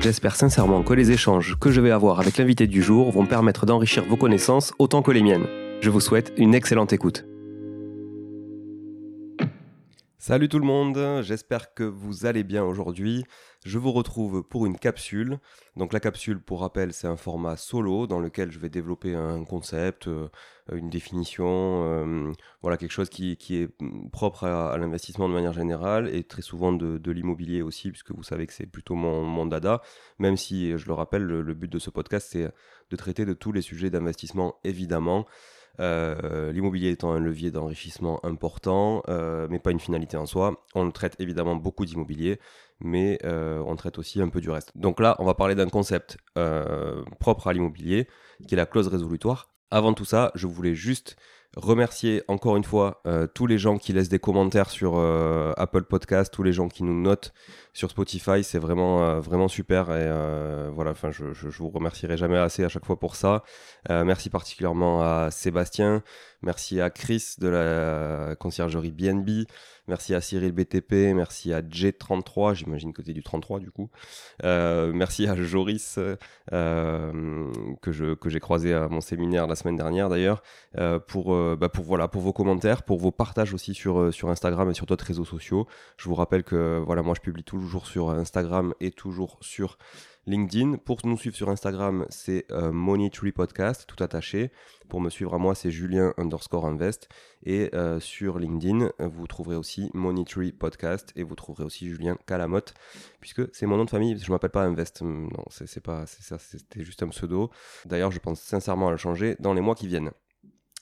J'espère sincèrement que les échanges que je vais avoir avec l'invité du jour vont permettre d'enrichir vos connaissances autant que les miennes. Je vous souhaite une excellente écoute. Salut tout le monde, j'espère que vous allez bien aujourd'hui. Je vous retrouve pour une capsule. Donc la capsule, pour rappel, c'est un format solo dans lequel je vais développer un concept, euh, une définition, euh, voilà quelque chose qui, est propre à, l'investissement de manière générale et très souvent de, l'immobilier aussi, puisque vous savez que c'est plutôt mon, dada. Même si, je le rappelle, le but de ce podcast, c'est de traiter de tous les sujets d'investissement, évidemment. Euh, l'immobilier étant un levier d'enrichissement important, euh, mais pas une finalité en soi. On traite évidemment beaucoup d'immobilier, mais euh, on traite aussi un peu du reste. Donc là, on va parler d'un concept propre à l'immobilier, qui est la clause résolutoire. Avant tout ça, je voulais juste remercier encore une fois euh, tous les gens qui laissent des commentaires sur euh, Apple Podcast, tous les gens qui nous notent sur Spotify, c'est vraiment euh, vraiment super et voilà, enfin je, je, vous remercierai jamais assez à chaque fois pour ça. merci particulièrement à Sébastien, merci à Chris de la conciergerie BNB, Merci à Cyril BTP, merci à J33, j'imagine es du 33 du coup. Euh, merci à Joris, euh, que, je, que j'ai croisé à mon séminaire la semaine dernière d'ailleurs, euh, pour, bah pour, voilà, pour vos commentaires, pour vos partages aussi sur, sur Instagram et sur d'autres réseaux sociaux. Je vous rappelle que voilà, moi je publie toujours sur Instagram et toujours sur LinkedIn. Pour nous suivre sur Instagram, c'est euh, Podcast, tout attaché. Pour me suivre à moi, c'est Julien underscore invest. Et euh, sur LinkedIn, vous trouverez aussi Money Tree Podcast et vous trouverez aussi Julien Calamotte, puisque c'est mon nom de famille. Je m'appelle pas Invest. Hum, non, c'est pas, ça, c'était juste un pseudo. D'ailleurs, je pense sincèrement à le changer dans les mois qui viennent.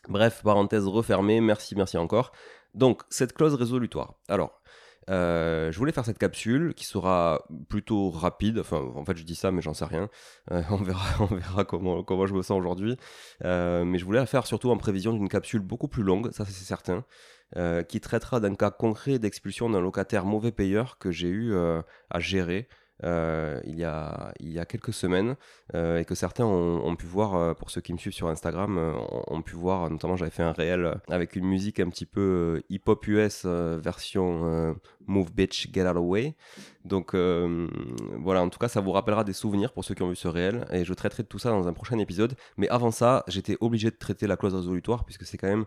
Bref, parenthèse refermée. Merci, merci encore. Donc, cette clause résolutoire. Alors, euh, je voulais faire cette capsule qui sera plutôt rapide. Enfin, en fait, je dis ça, mais j'en sais rien. Euh, on verra, on verra comment, je me sens aujourd'hui. Euh, mais je voulais la faire surtout en prévision d'une capsule beaucoup plus longue, ça c'est certain, qui traitera d'un cas concret d'expulsion d'un locataire mauvais payeur que j'ai eu à gérer. Euh, il, y a, il y a quelques semaines euh, et que certains ont, pu voir, euh, pour ceux qui me suivent sur Instagram, ont, pu voir, notamment j'avais fait un réel avec une musique un petit peu hip-hop US version Move Bitch Get Out of Way. Donc voilà, en tout cas ça vous rappellera des souvenirs pour ceux qui ont vu ce réel et je traiterai de tout ça dans un prochain épisode. Mais avant ça, j'étais obligé de traiter la clause résolutoire puisque c'est quand même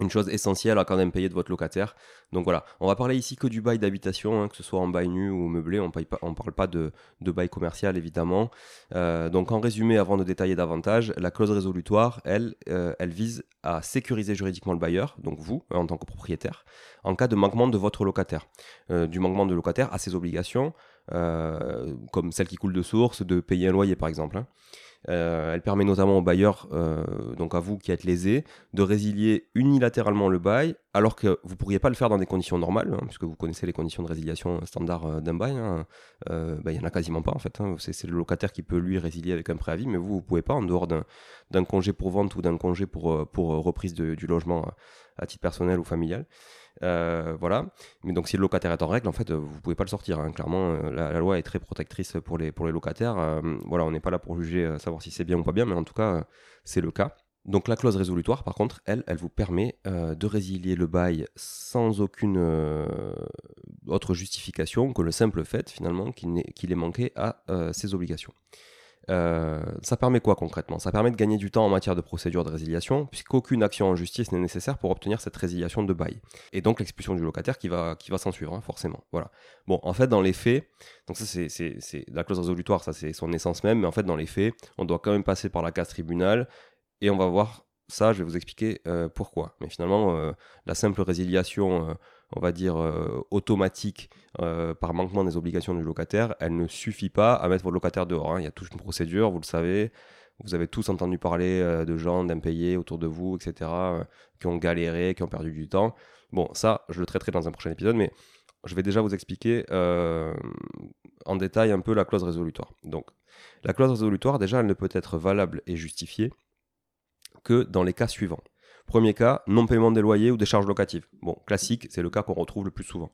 une chose essentielle à quand même payer de votre locataire. Donc voilà, on va parler ici que du bail d'habitation, hein, que ce soit en bail nu ou meublé, on ne parle pas de, bail commercial évidemment. Euh, donc en résumé, avant de détailler davantage, la clause résolutoire, elle, euh, elle vise à sécuriser juridiquement le bailleur, donc vous, en tant que propriétaire, en cas de manquement de votre locataire. Euh, du manquement de locataire à ses obligations, comme celle qui coule de source, de payer un loyer par exemple. Hein. Euh, elle permet notamment aux bailleurs, euh, donc à vous qui êtes lésés, de résilier unilatéralement le bail, alors que vous ne pourriez pas le faire dans des conditions normales, hein, puisque vous connaissez les conditions de résiliation standard euh, d'un bail. Hein. Bah, il n'y en a quasiment pas en fait. Hein. C'est le locataire qui peut lui résilier avec un préavis, mais vous, vous ne pouvez pas en dehors d'un congé pour vente ou d'un congé pour, pour reprise du logement à titre personnel ou familial. Euh, voilà. Mais donc, si le locataire est en règle, en fait, vous pouvez pas le sortir. Hein. Clairement, euh, la, loi est très protectrice pour les, pour les locataires. Euh, voilà, on n'est pas là pour juger, savoir si c'est bien ou pas bien, mais en tout cas, c'est le cas. Donc la clause résolutoire, par contre, elle, elle vous permet de résilier le bail sans aucune autre justification que le simple fait, finalement, qu'il ait manqué à ses obligations. Euh, ça permet quoi concrètement? Ça permet de gagner du temps en matière de procédure de résiliation, puisqu'aucune action en justice n'est nécessaire pour obtenir cette résiliation de bail. Et donc l'expulsion du locataire qui va, qui va s'en suivre, hein, forcément. Voilà. Bon, en fait, dans les faits, donc ça c'est la clause résolutoire, ça c'est son essence même, mais en fait, dans les faits, on doit quand même passer par la case tribunal, et on va voir ça, je vais vous expliquer euh, pourquoi. Mais finalement, euh, la simple résiliation on va dire, euh, automatique euh, par manquement des obligations du locataire, elle ne suffit pas à mettre votre locataire dehors. Hein. Il y a toute une procédure, vous le savez. Vous avez tous entendu parler euh, de gens d'impayés autour de vous, etc., qui ont galéré, qui ont perdu du temps. Bon, ça, je le traiterai dans un prochain épisode, mais je vais déjà vous expliquer en détail un peu la clause résolutoire. Donc, la clause résolutoire, déjà, elle ne peut être valable et justifiée que dans les cas suivants. Premier cas, non-paiement des loyers ou des charges locatives. Bon, classique, c'est le cas qu'on retrouve le plus souvent.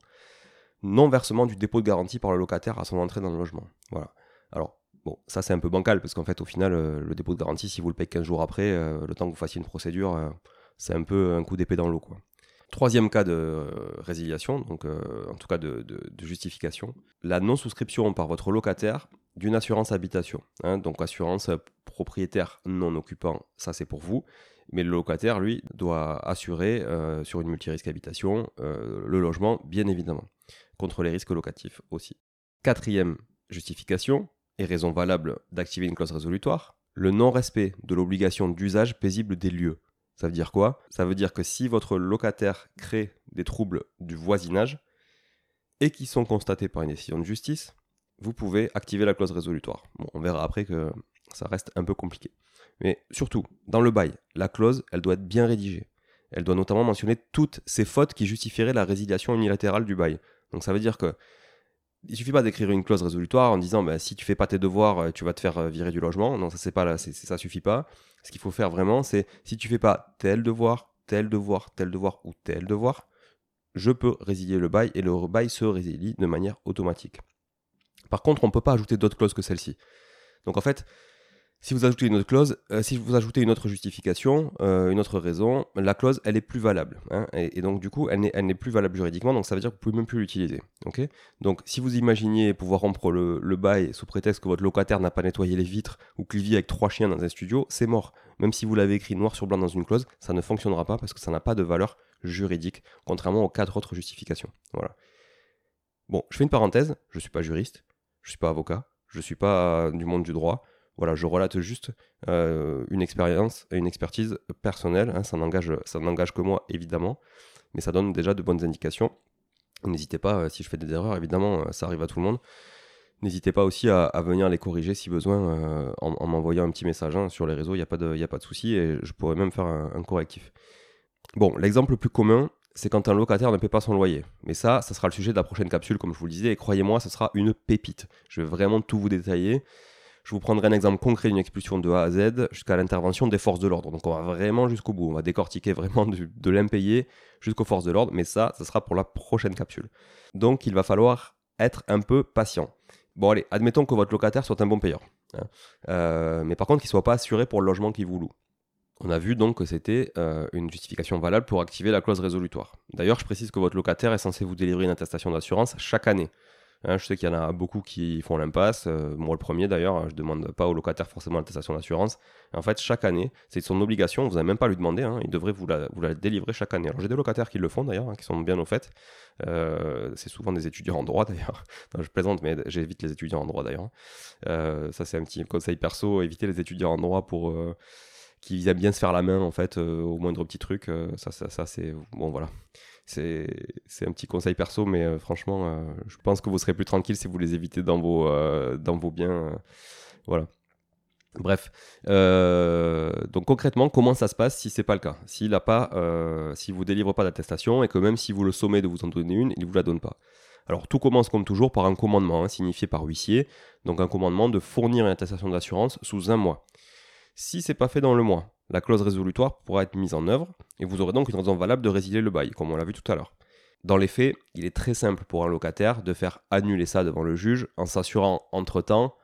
Non-versement du dépôt de garantie par le locataire à son entrée dans le logement. Voilà. Alors, bon, ça c'est un peu bancal parce qu'en fait, au final, euh, le dépôt de garantie, si vous le payez 15 jours après, euh, le temps que vous fassiez une procédure, euh, c'est un peu un coup d'épée dans l'eau, quoi. Troisième cas de résiliation, donc en tout cas de, justification, la non-souscription par votre locataire d'une assurance habitation. Hein. donc assurance propriétaire non occupant, ça c'est pour vous. Mais le locataire, lui, doit assurer euh, sur une multirisque habitation euh, le logement, bien évidemment, contre les risques locatifs aussi. Quatrième justification et raison valable d'activer une clause résolutoire, le non-respect de l'obligation d'usage paisible des lieux. Ça veut dire quoi? Ça veut dire que si votre locataire crée des troubles du voisinage et qui sont constatés par une décision de justice, vous pouvez activer la clause résolutoire. Bon, on verra après que ça reste un peu compliqué. Mais surtout, dans le bail, la clause, elle doit être bien rédigée. Elle doit notamment mentionner toutes ces fautes qui justifieraient la résiliation unilatérale du bail. Donc ça veut dire que il suffit pas d'écrire une clause résolutoire en disant bah, si tu fais pas tes devoirs, euh, tu vas te faire euh, virer du logement. Non, ça c'est pas là, ça suffit pas. Ce qu'il faut faire vraiment, c'est si tu fais pas tel devoir, tel devoir, tel devoir ou tel devoir, je peux résilier le bail et le bail se résilie de manière automatique. Par contre, on ne peut pas ajouter d'autres clauses que celle-ci. Donc en fait, si vous ajoutez une autre clause, euh, si vous ajoutez une autre justification, euh, une autre raison, la clause, elle est plus valable. Hein, et, donc, du coup, elle n'est plus valable juridiquement, donc ça veut dire que vous pouvez même plus l'utiliser. donc, si vous imaginiez pouvoir rompre le, bail sous prétexte que votre locataire n'a pas nettoyé les vitres ou qu'il vit avec trois chiens dans un studio, c'est mort. Même si vous l'avez écrit noir sur blanc dans une clause, ça ne fonctionnera pas parce que ça n'a pas de valeur juridique, contrairement aux quatre autres justifications. Voilà. Bon, je fais une parenthèse, je ne suis pas juriste, je ne suis pas avocat, je ne suis pas du monde du droit. Voilà, je relate juste euh, une expérience et une expertise personnelle. Hein, ça n'engage, que moi, évidemment, mais ça donne déjà de bonnes indications. N'hésitez pas, euh, si je fais des erreurs, évidemment, euh, ça arrive à tout le monde. N'hésitez pas aussi à, venir les corriger si besoin en, m'envoyant un petit message hein, sur les réseaux, il n'y a pas de, y a pas de souci et je pourrais même faire un, correctif. Bon, l'exemple le plus commun, c'est quand un locataire ne paie pas son loyer. Mais ça, ça sera le sujet de la prochaine capsule, comme je vous le disais, et croyez-moi, ce sera une pépite. Je vais vraiment tout vous détailler. Je vous prendrai un exemple concret d'une expulsion de A à Z jusqu'à l'intervention des forces de l'ordre. Donc on va vraiment jusqu'au bout. On va décortiquer vraiment de, l'impayé jusqu'aux forces de l'ordre. Mais ça, ça sera pour la prochaine capsule. Donc il va falloir être un peu patient. Bon allez, admettons que votre locataire soit un bon payeur. Hein. Euh, mais par contre qu'il ne soit pas assuré pour le logement qu'il vous loue. On a vu donc que c'était euh, une justification valable pour activer la clause résolutoire. D'ailleurs, je précise que votre locataire est censé vous délivrer une attestation d'assurance chaque année. Hein, je sais qu'il y en a beaucoup qui font l'impasse. Euh, moi, le premier d'ailleurs, je ne demande pas au locataire forcément l'attestation d'assurance. En fait, chaque année, c'est son obligation. Vous n'avez même pas lui demander. Hein, il devrait vous la, vous la, délivrer chaque année. Alors, j'ai des locataires qui le font d'ailleurs, hein, qui sont bien au fait. Euh, c'est souvent des étudiants en droit d'ailleurs. je plaisante, mais j'évite les étudiants en droit d'ailleurs. Euh, ça, c'est un petit conseil perso. Éviter les étudiants en droit pour qui aiment bien se faire la main en fait au moindre petit truc. ça, ça, ça c'est bon voilà. C'est un petit conseil perso, mais euh, franchement, euh, je pense que vous serez plus tranquille si vous les évitez dans vos, euh, dans vos biens. voilà. Bref, donc concrètement, comment ça se passe si c'est pas le cas? S'il a pas, si vous délivre pas d'attestation et que même si vous le sommez de vous en donner une, il vous la donne pas. Alors tout commence comme toujours par un commandement hein, signifié par huissier, donc un commandement de fournir une attestation d'assurance sous un mois. Si c'est pas fait dans le mois, la clause résolutoire pourra être mise en œuvre et vous aurez donc une raison valable de résilier le bail, comme on l'a vu tout à l'heure. Dans les faits, il est très simple pour un locataire de faire annuler ça devant le juge en s'assurant entre-temps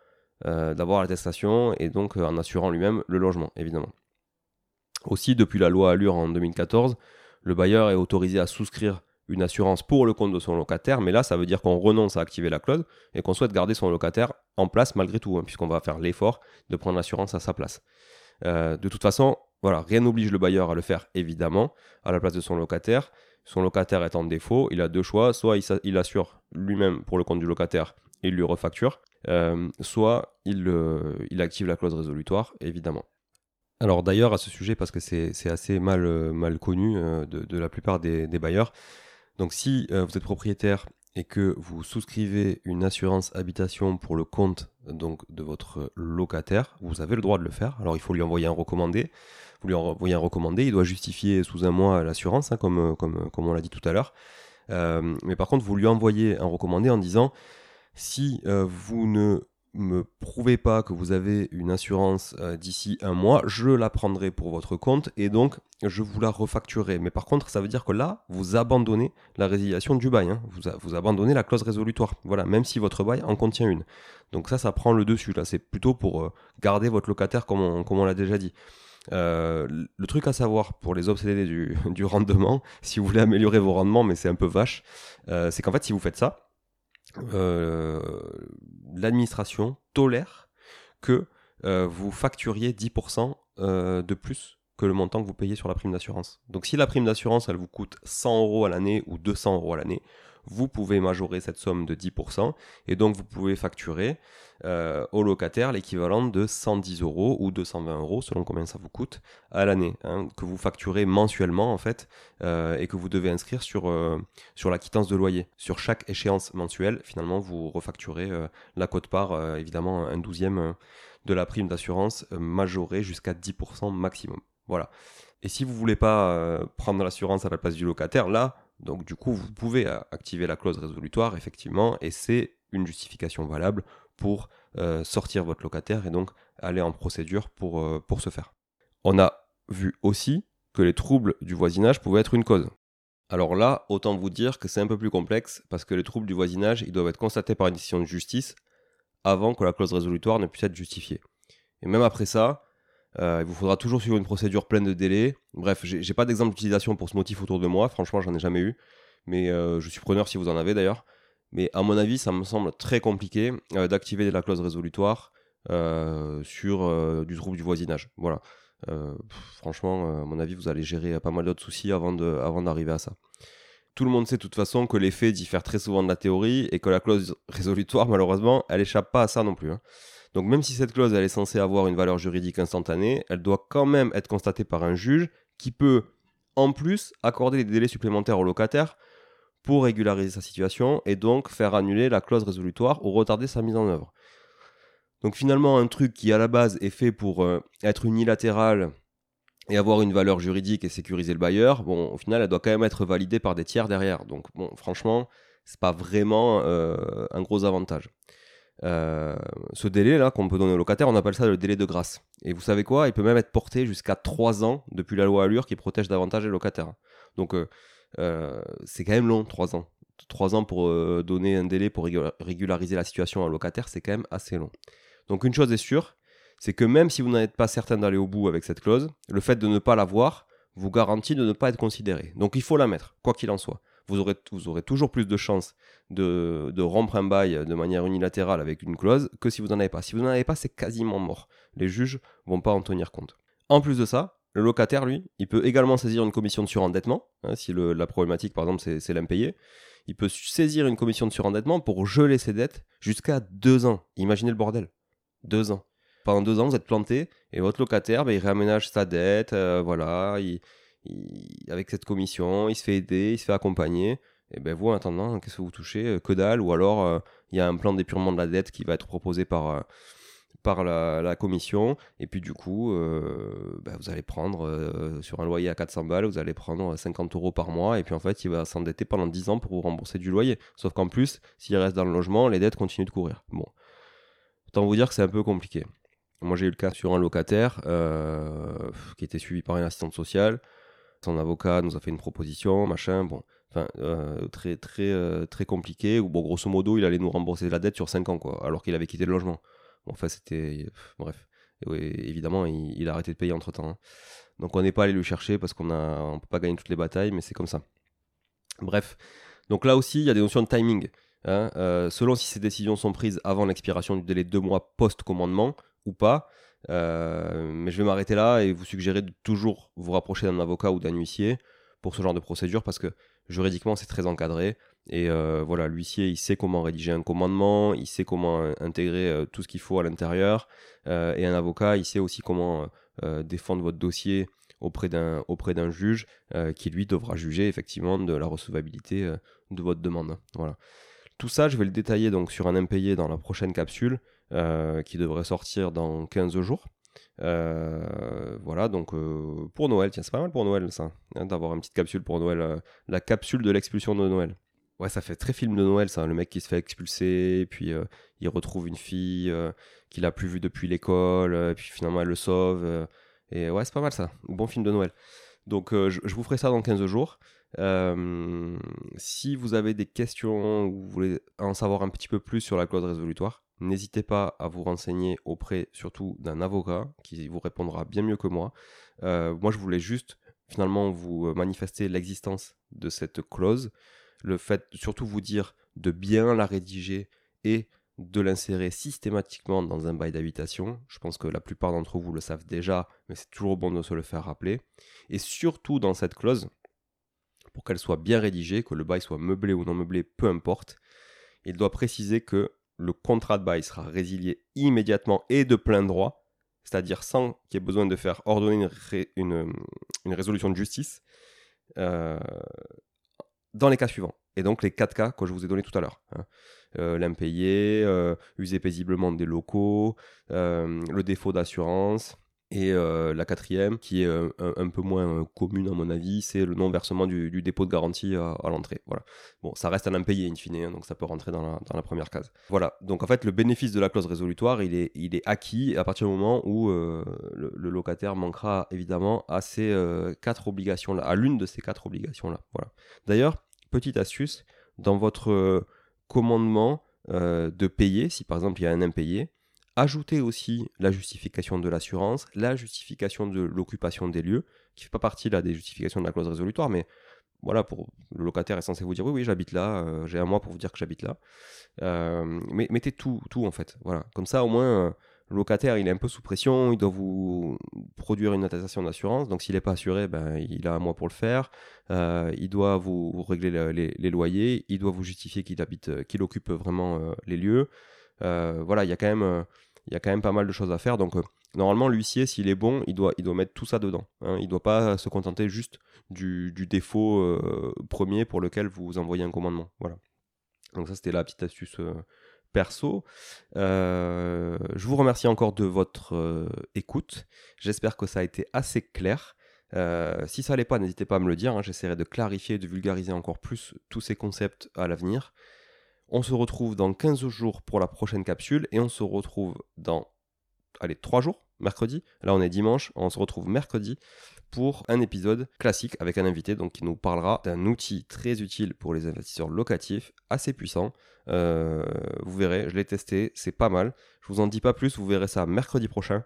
euh, d'avoir l'attestation et donc euh, en assurant lui-même le logement, évidemment. Aussi, depuis la loi Allure en 2014, le bailleur est autorisé à souscrire une assurance pour le compte de son locataire, mais là, ça veut dire qu'on renonce à activer la clause et qu'on souhaite garder son locataire en place malgré tout, hein, puisqu'on va faire l'effort de prendre l'assurance à sa place. Euh, de toute façon, voilà, rien n'oblige le bailleur à le faire, évidemment, à la place de son locataire. Son locataire est en défaut, il a deux choix. Soit il, assure lui-même pour le compte du locataire et il lui refacture, euh, soit euh, il, active la clause résolutoire, évidemment. Alors d'ailleurs, à ce sujet, parce que c'est assez mal, connu de, la plupart des bailleurs, donc si vous êtes propriétaire et que vous souscrivez une assurance habitation pour le compte donc de votre locataire, vous avez le droit de le faire. Alors il faut lui envoyer un recommandé. Vous lui envoyez un recommandé, il doit justifier sous un mois l'assurance, hein, comme, comme, comme on l'a dit tout à l'heure. mais par contre, vous lui envoyez un recommandé en disant si vous ne me prouvez pas que vous avez une assurance euh, d'ici un mois, je la prendrai pour votre compte et donc je vous la refacturerai. Mais par contre, ça veut dire que là, vous abandonnez la résiliation du bail. Hein. Vous, abandonnez la clause résolutoire. Voilà, même si votre bail en contient une. Donc ça, ça prend le dessus. Là, c'est plutôt pour euh, garder votre locataire comme on, l'a déjà dit. Euh, le truc à savoir pour les obsédés du, rendement, si vous voulez améliorer vos rendements, mais c'est un peu vache, c'est qu'en fait, si vous faites ça, l'administration tolère que euh, vous facturiez 10% euh, de plus que le montant que vous payez sur la prime d'assurance. Donc si la prime d'assurance, elle vous coûte 100 euros à l'année ou 200 euros à l'année, vous pouvez majorer cette somme de 10% et donc vous pouvez facturer euh, au locataire l'équivalent de 110 euros ou 220 euros selon combien ça vous coûte à l'année, hein, que vous facturez mensuellement en fait euh, et que vous devez inscrire sur, euh, sur la quittance de loyer. Sur chaque échéance mensuelle, finalement, vous refacturez la cote-part, évidemment un douzième de la prime d'assurance majorée jusqu'à 10% maximum. Voilà. Et si vous voulez pas prendre l'assurance à la place du locataire, là, donc du coup, vous pouvez activer la clause résolutoire, effectivement, et c'est une justification valable pour euh, sortir votre locataire et donc aller en procédure pour, euh, pour ce faire. On a vu aussi que les troubles du voisinage pouvaient être une cause. Alors là, autant vous dire que c'est un peu plus complexe parce que les troubles du voisinage, ils doivent être constatés par une décision de justice avant que la clause résolutoire ne puisse être justifiée. Et même après ça, il vous faudra toujours suivre une procédure pleine de délais. Bref, j'ai pas d'exemple d'utilisation pour ce motif autour de moi. Franchement, j'en ai jamais eu. Mais euh, je suis preneur si vous en avez d'ailleurs. Mais à mon avis, ça me semble très compliqué euh, d'activer la clause résolutoire sur du trouble du voisinage. Voilà. franchement, à mon avis, vous allez gérer pas mal d'autres soucis avant d'arriver à ça. Tout le monde sait de toute façon que les faits diffèrent très souvent de la théorie et que la clause résolutoire, malheureusement, elle échappe pas à ça non plus. Hein. Donc même si cette clause est censée avoir une valeur juridique instantanée, elle doit quand même être constatée par un juge qui peut en plus accorder des délais supplémentaires au locataire pour régulariser sa situation et donc faire annuler la clause résolutoire ou retarder sa mise en œuvre. Donc finalement un truc qui à la base est fait pour euh, être unilatéral et avoir une valeur juridique et sécuriser le bailleur, bon au final elle doit quand même être validée par des tiers derrière. Donc bon franchement c'est pas vraiment euh, un gros avantage. Euh, ce délai-là qu'on peut donner au locataire, on appelle ça le délai de grâce. Et vous savez quoi? Il peut même être porté jusqu'à 3 ans depuis la loi Allure qui protège davantage les locataires. Donc euh, euh, c'est quand même long, 3 ans. 3 ans pour donner un délai pour régulariser la situation à un locataire, c'est quand même assez long. Donc une chose est sûre, c'est que même si vous n'êtes pas certain d'aller au bout avec cette clause, le fait de ne pas l'avoir vous garantit de ne pas être considéré. Donc il faut la mettre, quoi qu'il en soit vous aurez, vous aurez toujours plus de chances de, de, rompre un bail de manière unilatérale avec une clause que si vous n'en avez pas. Si vous n'en avez pas, c'est quasiment mort. Les juges vont pas en tenir compte. En plus de ça, le locataire, lui, il peut également saisir une commission de surendettement, hein, si la problématique, par exemple, c'est l'impayé. Il peut saisir une commission de surendettement pour geler ses dettes jusqu'à deux ans. Imaginez le bordel. Deux ans. Pendant deux ans, vous êtes planté et votre locataire, ben, il réaménage sa dette, euh, voilà, il, avec cette commission, il se fait aider, il se fait accompagner. Et ben vous, en attendant, qu'est-ce que vous touchez euh, Que dalle, ou alors euh, il y a un plan d'épurement de la dette qui va être proposé par, euh, par la, commission, et puis du coup, ben, vous allez prendre sur un loyer à 400 balles, vous allez prendre 50 euros par mois, et puis en fait, il va s'endetter pendant 10 ans pour vous rembourser du loyer. Sauf qu'en plus, s'il reste dans le logement, les dettes continuent de courir. Bon, autant vous dire que c'est un peu compliqué. Moi, j'ai eu le cas sur un locataire qui était suivi par une assistante sociale. Son avocat nous a fait une proposition, machin, bon, enfin, euh, très, très, euh, très compliqué, bon, grosso modo, il allait nous rembourser la dette sur 5 ans, quoi, alors qu'il avait quitté le logement. Bon, enfin, c'était. Bref. évidemment, il, a arrêté de payer entre temps. Hein. Donc, on n'est pas allé le chercher parce qu'on ne peut pas gagner toutes les batailles, mais c'est comme ça. Bref. Donc, là aussi, il y a des notions de timing. Hein. Euh, selon si ces décisions sont prises avant l'expiration du délai de deux mois post-commandement ou pas, euh, mais je vais m'arrêter là et vous suggérer de toujours vous rapprocher d'un avocat ou d'un huissier pour ce genre de procédure parce que juridiquement c'est très encadré. Et euh, voilà l'huissier il sait comment rédiger un commandement il sait comment intégrer euh, tout ce qu'il faut à l'intérieur. Et un avocat il sait aussi comment défendre votre dossier auprès d'un auprès d'un juge qui lui devra juger effectivement de la recevabilité de votre demande. Voilà. Tout ça je vais le détailler donc sur un impayé dans la prochaine capsule euh, qui devrait sortir dans 15 jours. voilà, donc pour Noël, tiens, c'est pas mal pour Noël ça, hein, d'avoir une petite capsule pour Noël, la capsule de l'expulsion de Noël. Ouais, ça fait très film de Noël, ça. Le mec qui se fait expulser, puis il retrouve une fille qu'il a plus vue depuis l'école, puis finalement elle le sauve. et ouais, c'est pas mal ça. Bon film de Noël. Donc je, vous ferai ça dans 15 jours. Si vous avez des questions ou vous voulez en savoir un petit peu plus sur la clause résolutoire, n'hésitez pas à vous renseigner auprès surtout d'un avocat qui vous répondra bien mieux que moi. moi, je voulais juste finalement vous manifester l'existence de cette clause, le fait surtout vous dire de bien la rédiger et de l'insérer systématiquement dans un bail d'habitation. Je pense que la plupart d'entre vous le savent déjà, mais c'est toujours bon de se le faire rappeler. Et surtout dans cette clause, pour qu'elle soit bien rédigée, que le bail soit meublé ou non meublé, peu importe, il doit préciser que le contrat de bail sera résilié immédiatement et de plein droit, c'est-à-dire sans qu'il y ait besoin de faire ordonner une, résolution de justice, euh, dans les cas suivants. Et donc les quatre cas que je vous ai donnés tout à l'heure. Hein. Euh, l'impayé, euh, user paisiblement des locaux, le défaut d'assurance. Et la quatrième, qui est un, peu moins commune à mon avis, c'est le non-versement du, dépôt de garantie à, l'entrée. Voilà. Bon, ça reste un impayé in fine, hein, donc ça peut rentrer dans la, première case. Voilà. Donc en fait, le bénéfice de la clause résolutoire, il est, acquis à partir du moment où le, le, locataire manquera évidemment à ces quatre obligations-là, à l'une de ces quatre obligations-là. Voilà. D'ailleurs, petite astuce, dans votre commandement euh, de payer, si par exemple il y a un impayé, ajoutez aussi la justification de l'assurance, la justification de l'occupation des lieux, qui ne fait pas partie là, des justifications de la clause résolutoire, mais voilà, pour le locataire est censé vous dire oui, oui, j'habite là, euh, j'ai un mois pour vous dire que j'habite là. Euh, mais mettez tout, tout en fait. Voilà, comme ça au moins le locataire, il est un peu sous pression, il doit vous produire une attestation d'assurance. Donc, s'il n'est pas assuré, ben, il a un mois pour le faire. Euh, il doit vous, régler les, loyers. Il doit vous justifier qu'il habite, euh, qu'il occupe vraiment euh, les lieux. voilà, il y a quand même, il y a quand même pas mal de choses à faire. Donc, normalement, l'huissier, s'il est bon, il doit, mettre tout ça dedans. Hein. Il ne doit pas se contenter juste du, défaut premier pour lequel vous envoyez un commandement. Voilà. Donc ça, c'était la petite astuce perso. Euh, je vous remercie encore de votre euh, écoute. J'espère que ça a été assez clair. Euh, si ça n'allait pas, n'hésitez pas à me le dire. Hein. J'essaierai de clarifier de vulgariser encore plus tous ces concepts à l'avenir. On se retrouve dans 15 jours pour la prochaine capsule et on se retrouve dans allez, 3 jours, mercredi. Là, on est dimanche. On se retrouve mercredi pour un épisode classique avec un invité donc, qui nous parlera d'un outil très utile pour les investisseurs locatifs, assez puissant. Euh, vous verrez, je l'ai testé, c'est pas mal. Je vous en dis pas plus, vous verrez ça mercredi prochain.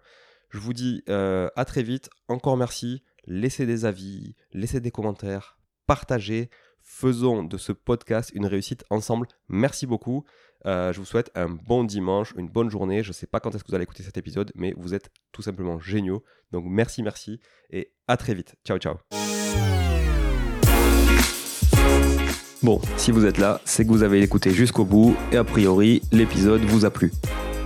Je vous dis euh, à très vite, encore merci, laissez des avis, laissez des commentaires, partagez, faisons de ce podcast une réussite ensemble. Merci beaucoup. Euh, je vous souhaite un bon dimanche, une bonne journée. Je ne sais pas quand est-ce que vous allez écouter cet épisode, mais vous êtes tout simplement géniaux. Donc merci, merci et à très vite. Ciao, ciao. Bon, si vous êtes là, c'est que vous avez écouté jusqu'au bout et a priori, l'épisode vous a plu.